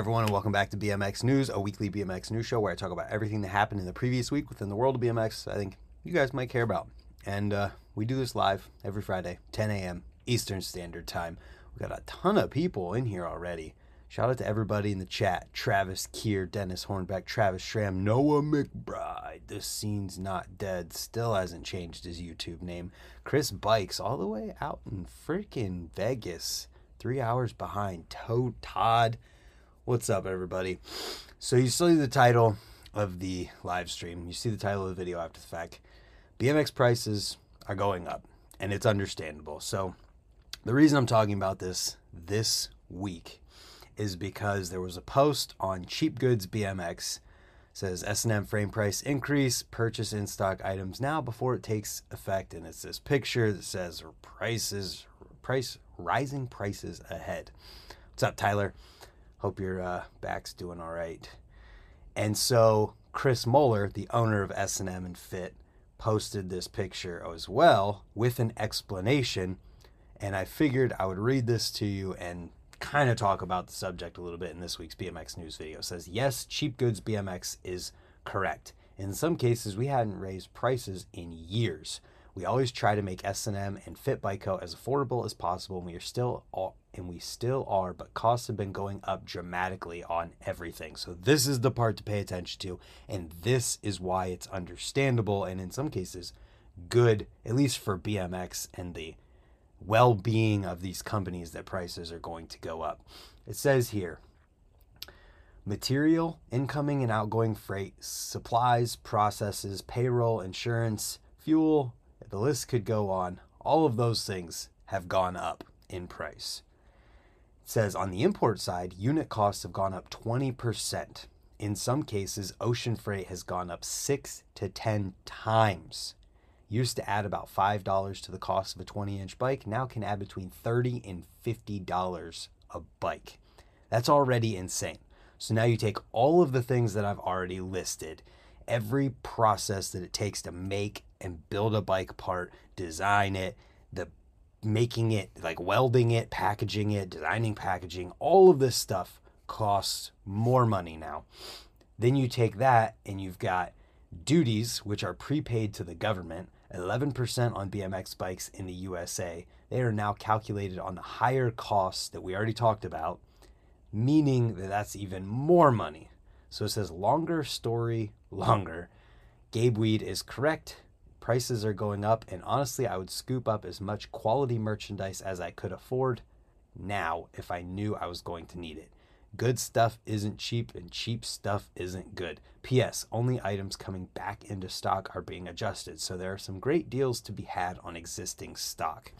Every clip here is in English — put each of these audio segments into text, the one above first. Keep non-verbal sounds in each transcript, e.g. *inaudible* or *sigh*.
everyone, and welcome back to BMX News, a weekly BMX news show where I talk about everything that happened in the previous week within the world of BMX. I think you guys might care about, and uh, we do this live every Friday, 10 a.m. Eastern Standard Time. We got a ton of people in here already. Shout out to everybody in the chat: Travis Keir, Dennis Hornbeck, Travis Schramm, Noah McBride. The scene's not dead. Still hasn't changed his YouTube name. Chris Bikes, all the way out in freaking Vegas, three hours behind. Toad Todd. What's up, everybody? So you see the title of the live stream. You see the title of the video after the fact. BMX prices are going up, and it's understandable. So the reason I'm talking about this this week is because there was a post on Cheap Goods BMX says S&M frame price increase, purchase in stock items now before it takes effect, and it's this picture that says prices price rising prices ahead. What's up, Tyler? Hope your uh, back's doing all right. And so Chris Moeller, the owner of S&M and Fit, posted this picture as well with an explanation. And I figured I would read this to you and kind of talk about the subject a little bit in this week's BMX news video. It says, yes, cheap goods BMX is correct. In some cases, we hadn't raised prices in years. We always try to make S&M and Fit Bikeco as affordable as possible, and we are still all, and we still are, but costs have been going up dramatically on everything. So this is the part to pay attention to, and this is why it's understandable and in some cases good, at least for BMX and the well-being of these companies that prices are going to go up. It says here, material, incoming and outgoing freight, supplies, processes, payroll, insurance, fuel, the list could go on. All of those things have gone up in price. It says on the import side, unit costs have gone up 20%. In some cases, ocean freight has gone up 6 to 10 times. Used to add about $5 to the cost of a 20 inch bike, now can add between 30 and $50 a bike. That's already insane. So now you take all of the things that I've already listed, every process that it takes to make and build a bike part, design it, the making it, like welding it, packaging it, designing packaging, all of this stuff costs more money now. Then you take that and you've got duties, which are prepaid to the government, 11% on BMX bikes in the USA. They are now calculated on the higher costs that we already talked about, meaning that that's even more money. So it says longer story, longer. Gabe Weed is correct. Prices are going up, and honestly, I would scoop up as much quality merchandise as I could afford now if I knew I was going to need it. Good stuff isn't cheap, and cheap stuff isn't good. P.S. Only items coming back into stock are being adjusted, so there are some great deals to be had on existing stock.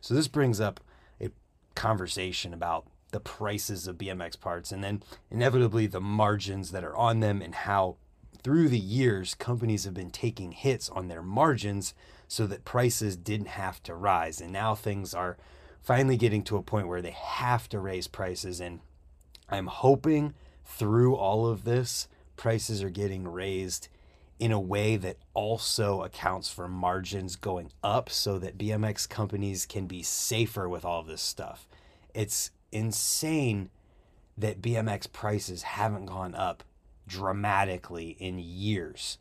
So, this brings up a conversation about the prices of BMX parts and then inevitably the margins that are on them and how through the years companies have been taking hits on their margins so that prices didn't have to rise and now things are finally getting to a point where they have to raise prices and I'm hoping through all of this prices are getting raised in a way that also accounts for margins going up so that BMX companies can be safer with all this stuff. It's insane that BMX prices haven't gone up dramatically in years.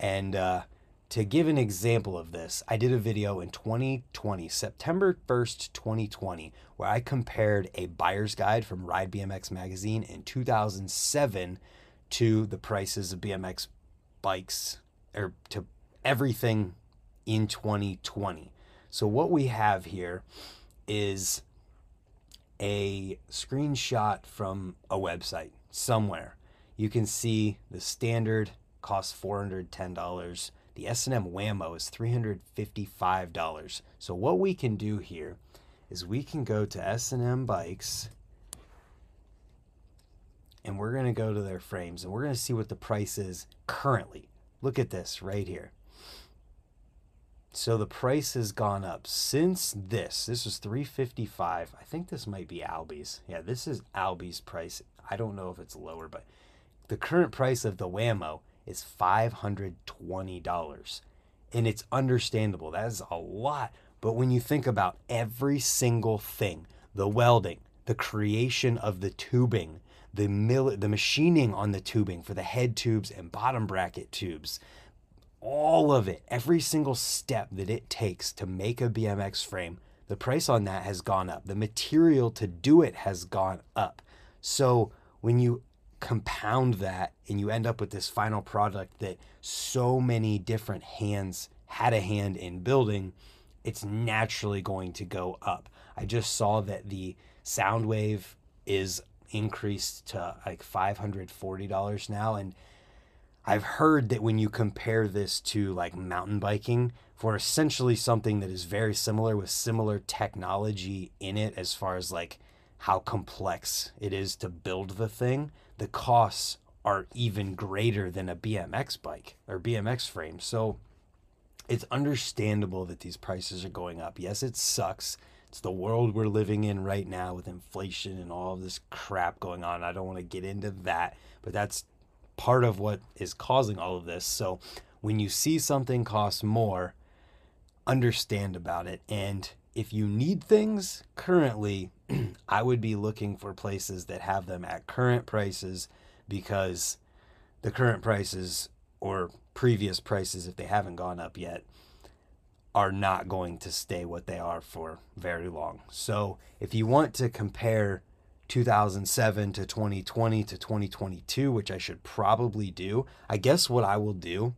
And uh, to give an example of this, I did a video in 2020, September 1st, 2020, where I compared a buyer's guide from Ride BMX magazine in 2007 to the prices of BMX bikes or to everything in 2020. So, what we have here is a screenshot from a website somewhere. You can see the standard costs $410. The S&M Whammo is $355. So what we can do here is we can go to S&M Bikes and we're going to go to their frames and we're going to see what the price is currently. Look at this right here. So the price has gone up since this. This was 355. I think this might be Albe's. Yeah, this is Albe's price. I don't know if it's lower, but the current price of the Whammo is $520. And it's understandable. That is a lot. But when you think about every single thing, the welding, the creation of the tubing, the mill the machining on the tubing for the head tubes and bottom bracket tubes all of it every single step that it takes to make a BMX frame the price on that has gone up the material to do it has gone up so when you compound that and you end up with this final product that so many different hands had a hand in building it's naturally going to go up i just saw that the soundwave is increased to like $540 now. And I've heard that when you compare this to like mountain biking, for essentially something that is very similar with similar technology in it, as far as like how complex it is to build the thing, the costs are even greater than a BMX bike or BMX frame. So it's understandable that these prices are going up. Yes, it sucks it's the world we're living in right now with inflation and all this crap going on. I don't want to get into that, but that's part of what is causing all of this. So when you see something cost more, understand about it. And if you need things currently, *clears throat* I would be looking for places that have them at current prices because the current prices or previous prices, if they haven't gone up yet, are not going to stay what they are for very long. So if you want to compare 2007 to 2020 to 2022, which I should probably do, I guess what I will do.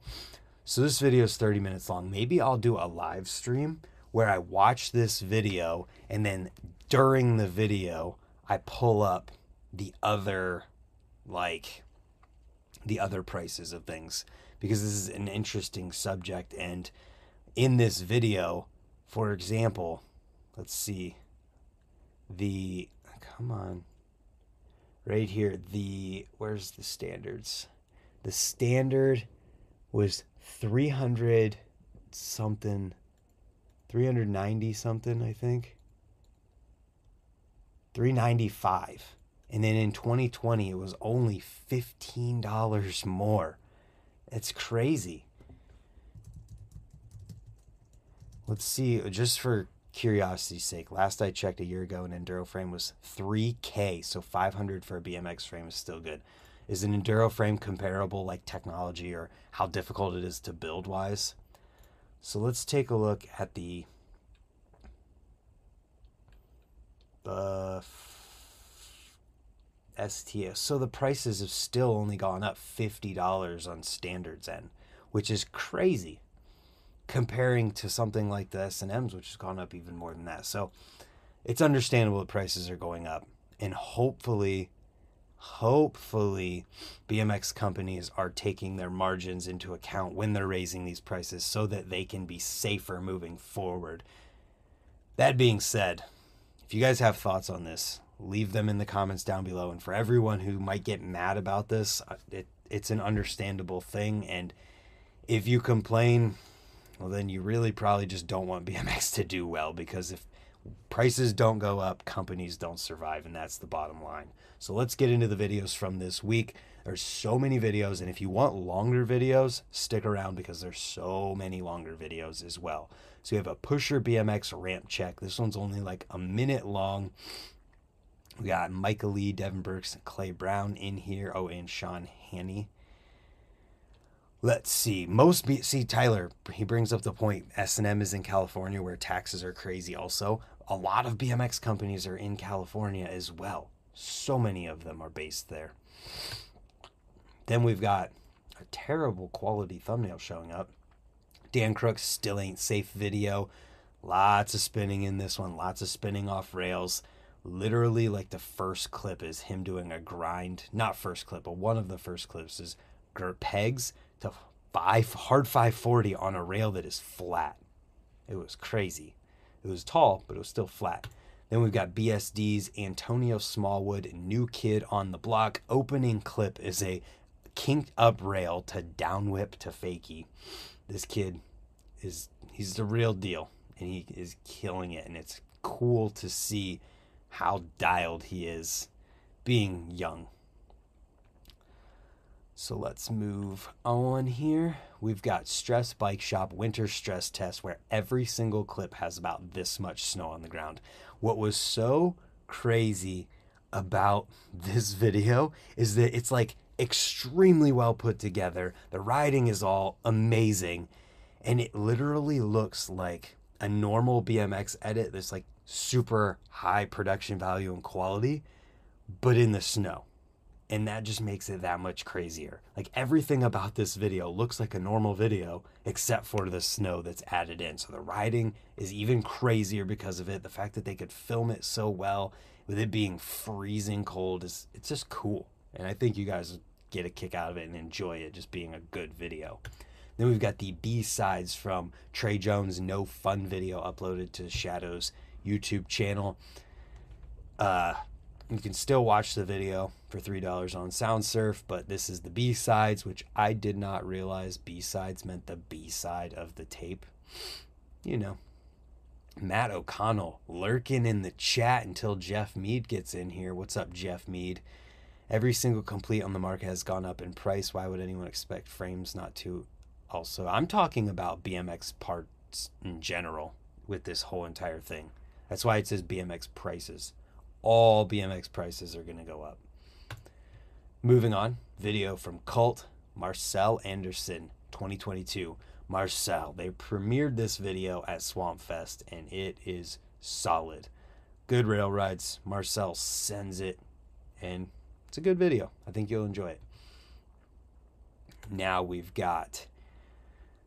So this video is 30 minutes long. Maybe I'll do a live stream where I watch this video and then during the video, I pull up the other, like, the other prices of things because this is an interesting subject and in this video, for example, let's see, the, come on, right here, the, where's the standards? The standard was 300 something, 390 something, I think. 395 and then in 2020 it was only $15 more it's crazy Let's see, just for curiosity's sake, last I checked a year ago, an enduro frame was 3K, so 500 for a BMX frame is still good. Is an enduro frame comparable, like technology or how difficult it is to build wise? So let's take a look at the the STS. So the prices have still only gone up fifty dollars on standards end, which is crazy comparing to something like the S&Ms which has gone up even more than that. So it's understandable that prices are going up and hopefully hopefully BMX companies are taking their margins into account when they're raising these prices so that they can be safer moving forward. That being said, if you guys have thoughts on this, leave them in the comments down below and for everyone who might get mad about this, uh, it it's an understandable thing and if you complain well, then you really probably just don't want *laughs* BMX to do well because if prices don't go up, companies don't survive, and that's the bottom line. So let's get into the videos from this week. There's so many videos, and if you want longer videos, stick around because there's so many longer videos as well. So we have a pusher BMX ramp check. This one's only like a minute long. We got Michael Lee, Devin Burks, Clay Brown in here. Oh, and Sean Hanny. Let's see. Most be- see Tyler. He brings up the point. S and M is in California, where taxes are crazy. Also, a lot of BMX companies are in California as well. So many of them are based there. Then we've got a terrible quality thumbnail showing up. Dan Crooks still ain't safe video. Lots of spinning in this one. Lots of spinning off rails. Literally, like the first clip is him doing a grind. Not first clip, but one of the first clips is pegs to five hard 540 on a rail that is flat. It was crazy. It was tall, but it was still flat. Then we've got BSD's Antonio Smallwood, new kid on the block. Opening clip is a kinked up rail to down whip to fakie. This kid is he's the real deal and he is killing it and it's cool to see how dialed he is being young. So let's move on here. We've got Stress Bike Shop Winter Stress Test where every single clip has about this much snow on the ground. What was so crazy about *laughs* this video is that it's like extremely well put together. The writing is all amazing. And it literally looks like a normal BMX edit that's like super high production value and quality, but in the snow. And that just makes it that much crazier. Like everything about this video looks like a normal video except for the snow that's added in. So the riding is even crazier because of it. The fact that they could film it so well with it being freezing cold is it's just cool. And I think you guys get a kick out of it and enjoy it just being a good video. Then we've got the B sides from Trey Jones' No Fun video uploaded to Shadow's YouTube channel. Uh, you can still watch the video for $3 on SoundSurf, but this is the B sides, which I did not realize B sides meant the B side of the tape. You know, Matt O'Connell lurking in the chat until Jeff Mead gets in here. What's up, Jeff Mead? Every single complete on the market has gone up in price. Why would anyone expect frames not to? Also, I'm talking about BMX parts in general with this whole entire thing. That's why it says BMX prices. All BMX prices are going to go up. Moving on, video from Cult Marcel Anderson 2022. Marcel. They premiered this video at Swamp Fest and it is solid. Good rail rides. Marcel sends it and it's a good video. I think you'll enjoy it. Now we've got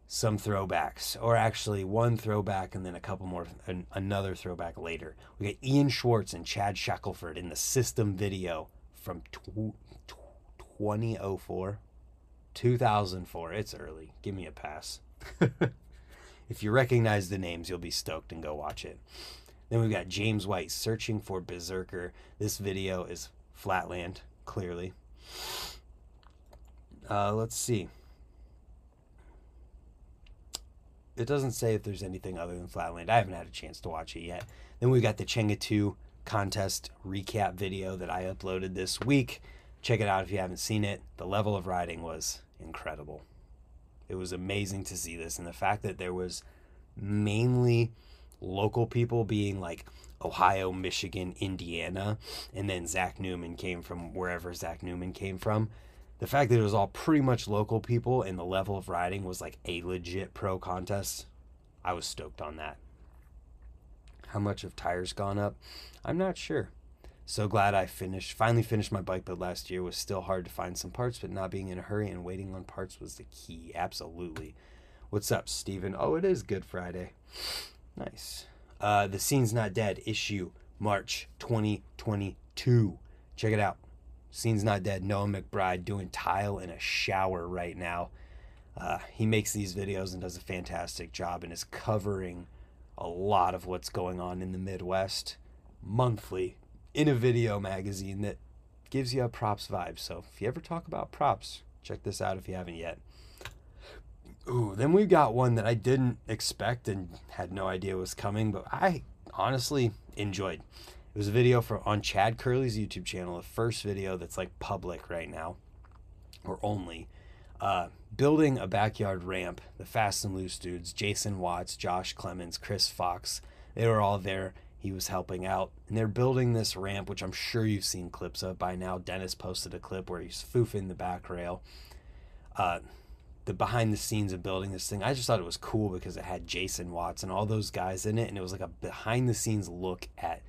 some throwbacks, or actually one throwback and then a couple more, an, another throwback later. We got Ian Schwartz and Chad Shackelford in the system video from 2004, 2004. It's early. Give me a pass. *laughs* if you recognize the names, you'll be stoked and go watch it. Then we've got James White searching for Berserker. This video is Flatland, clearly. Uh, let's see. It doesn't say if there's anything other than Flatland. I haven't had a chance to watch it yet. Then we've got the Chengha 2 contest recap video that I uploaded this week. Check it out if you haven't seen it. The level of riding was incredible. It was amazing to see this, and the fact that there was mainly local people being like Ohio, Michigan, Indiana, and then Zach Newman came from wherever Zach Newman came from. The fact that it was all pretty much local people and the level of riding was like a legit pro contest, I was stoked on that. How much have tires gone up? I'm not sure. So glad I finished, finally finished my bike but last year. Was still hard to find some parts, but not being in a hurry and waiting on parts was the key. Absolutely. What's up, Steven? Oh, it is Good Friday. Nice. Uh, the Scene's Not Dead issue, March 2022. Check it out. Scene's Not Dead. Noah McBride doing tile in a shower right now. Uh, he makes these videos and does a fantastic job and is covering a lot of what's going on in the Midwest monthly in a video magazine that gives you a props vibe. So if you ever talk about props, check this out if you haven't yet. Ooh, then we got one that I didn't expect and had no idea was coming, but I honestly enjoyed. It was a video for on Chad Kerley's YouTube channel, the first video that's like public right now, or only. Uh, building a backyard ramp. The Fast and Loose dudes, Jason Watts, Josh Clemens, Chris Fox, they were all there he was helping out. And they're building this ramp, which I'm sure you've seen clips of by now. Dennis posted a clip where he's foofing the back rail. Uh, the behind the scenes of building this thing, I just thought it was cool because it had Jason Watts and all those guys in it. And it was like a behind the scenes look at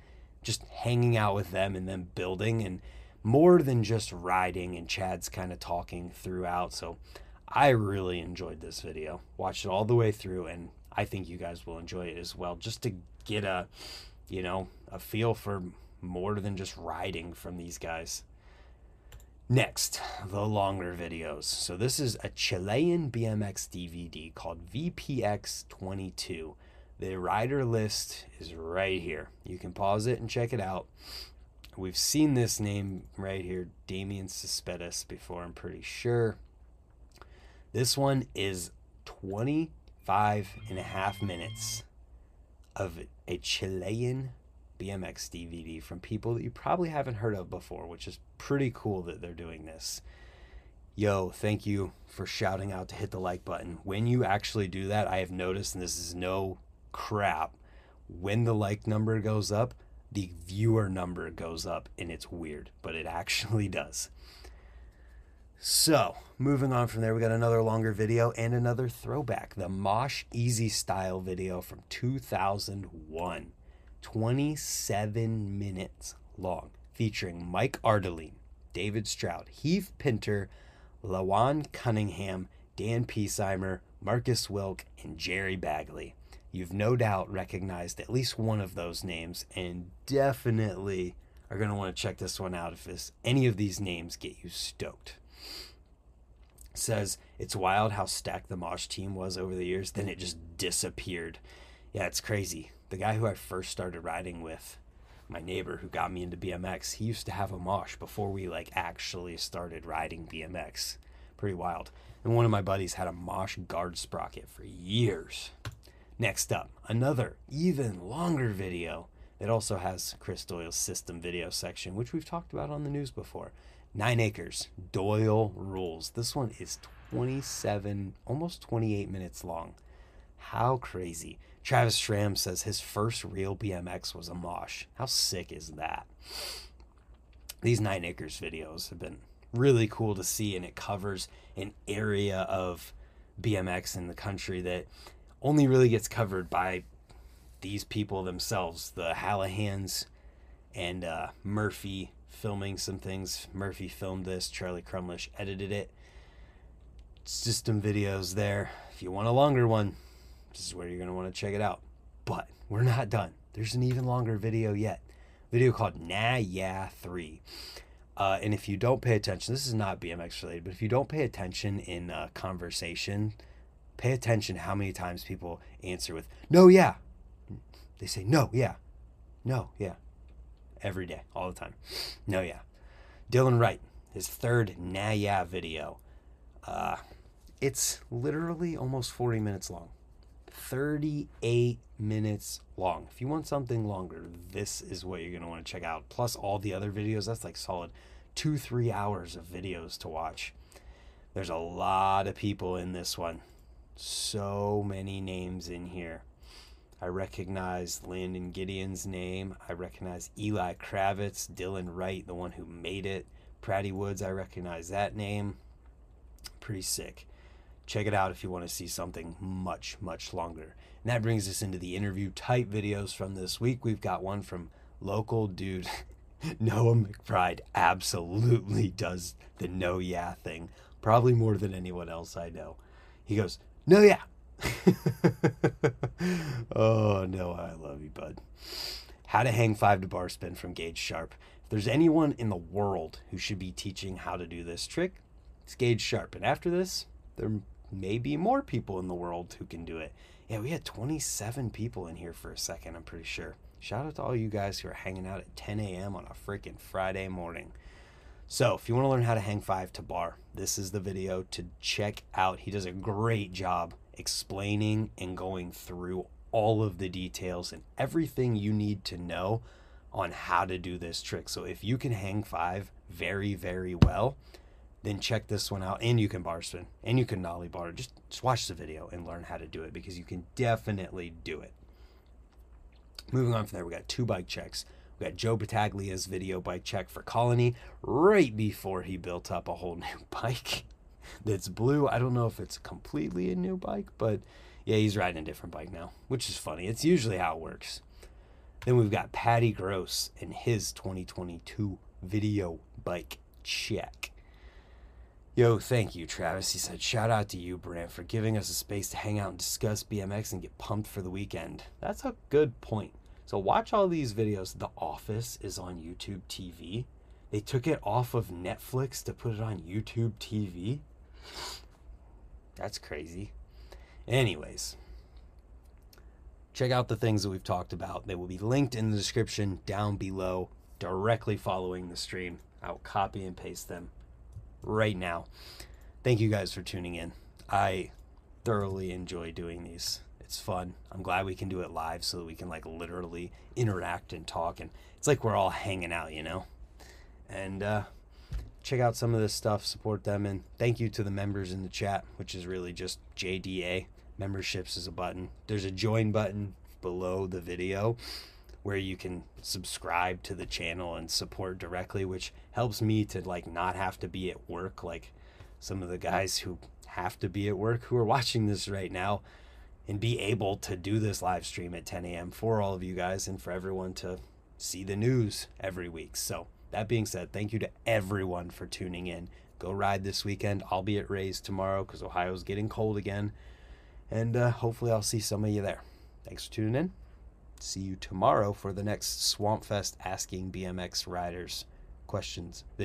just hanging out with them and them building and more than just riding and Chad's kind of talking throughout. So I really enjoyed this video. Watched it all the way through and I think you guys will enjoy it as well just to get a you know, a feel for more than just riding from these guys. Next, the longer videos. So this is a Chilean BMX DVD called VPX22. The rider list is right here. You can pause it and check it out. We've seen this name right here, Damian Cespedes, before, I'm pretty sure. This one is 25 and a half minutes of a Chilean BMX DVD from people that you probably haven't heard of before, which is pretty cool that they're doing this. Yo, thank you for shouting out to hit the like button. When you actually do that, I have noticed, and this is no crap, when the like number goes up, the viewer number goes up and it's weird, but it *laughs* actually does. So, moving on from there, we got another longer video and another throwback the Mosh Easy Style video from 2001. 27 minutes long, featuring Mike Ardelean, David Stroud, Heath Pinter, Lawan Cunningham, Dan Piesheimer, Marcus Wilk, and Jerry Bagley. You've no doubt recognized at least one of those names and definitely are going to want to check this one out if this, any of these names get you stoked says it's wild how stacked the Mosh team was over the years. Then it just disappeared. Yeah, it's crazy. The guy who I first started riding with, my neighbor who got me into BMX, he used to have a Mosh before we like actually started riding BMX. Pretty wild. And one of my buddies had a Mosh guard sprocket for years. Next up, another even longer video that also has Chris Doyle's system video section, which we've talked about on the news before. Nine Acres, Doyle Rules. This one is 27, almost 28 minutes long. How crazy. Travis Schramm says his first real BMX was a mosh. How sick is that? These Nine Acres videos have been really cool to see, and it covers an area of BMX in the country that only really gets covered by these people themselves the Hallahans and uh, Murphy filming some things. Murphy filmed this, Charlie Crumlish edited it. System videos there. If you want a longer one, this is where you're going to want to check it out. But we're not done. There's an even longer video yet. Video called Nah Yeah 3. Uh, and if you don't pay attention, this is not BMX related, but if you don't pay attention in uh, conversation, pay attention how many times people answer with, no, yeah. They say, no, yeah. No, yeah every day, all the time. No, yeah. Dylan Wright, his third Nah Yeah video. Uh, it's literally almost 40 minutes long. 38 minutes long. If you want something longer, this is what you're going to want to check out. Plus, all the other videos, that's like solid two, three hours of videos to watch. There's a lot of people in this one. So many names in here. I recognize Landon Gideon's name. I recognize Eli Kravitz, Dylan Wright, the one who made it. Pratty Woods, I recognize that name. Pretty sick. Check it out if you want to see something much, much longer. And that brings us into the interview type videos from this week. We've got one from local dude. *laughs* Noah McBride absolutely does the no yeah thing, probably more than anyone else I know. He goes, No, yeah, *laughs* oh no, I love you, bud. How to hang five to bar spin from Gage Sharp. If there's anyone in the world who should be teaching how to do this trick, it's Gage Sharp. And after this, there may be more people in the world who can do it. Yeah, we had 27 people in here for a second, I'm pretty sure. Shout out to all you guys who are hanging out at 10 a.m. on a freaking Friday morning. So, if you want to learn how to hang five to bar, this is the video to check out. He does a great job explaining and going through all of the details and everything you need to know on how to do this trick. So if you can hang five very, very well, then check this one out. And you can bar spin and you can nollie bar. Just, just watch the video and learn how to do it because you can definitely do it. Moving on from there, we got two bike checks. We got Joe Battaglia's video bike check for Colony right before he built up a whole *laughs* new bike that's blue. I don't know if it's completely a new bike, but yeah, he's riding a different bike now, which is funny. It's usually how it works. Then we've got Patty Gross and his 2022 video bike check. Yo, thank you, Travis. He said, shout out to you, Brant, for giving us a space to hang out and discuss BMX and get pumped for the weekend. That's a good point. So watch all these videos. The Office is on YouTube TV. They took it off of Netflix to put it on YouTube TV. That's crazy. Anyways, check out the things that we've talked about. They will be linked in the description down below, directly following the stream. I'll copy and paste them right now. Thank you guys for tuning in. I thoroughly enjoy doing these. It's fun. I'm glad we can do it live so that we can like literally interact and talk and it's like we're all hanging out, you know? And uh check out some of this stuff, support them, and thank you to the members in the chat, which is really just JDA. Memberships is a button. There's a join button below the video. where you can subscribe to the channel and support directly, which helps me to like not have to be at work like some of the guys who have to be at work who are watching this right now and be able to do this live stream at 10 a.m. for all of you guys and for everyone to see the news every week. So, that being said, thank you to everyone for tuning in. Go ride this weekend. I'll be at Rays tomorrow because Ohio's getting cold again. And uh, hopefully, I'll see some of you there. Thanks for tuning in. See you tomorrow for the next Swamp Fest Asking BMX Riders questions video.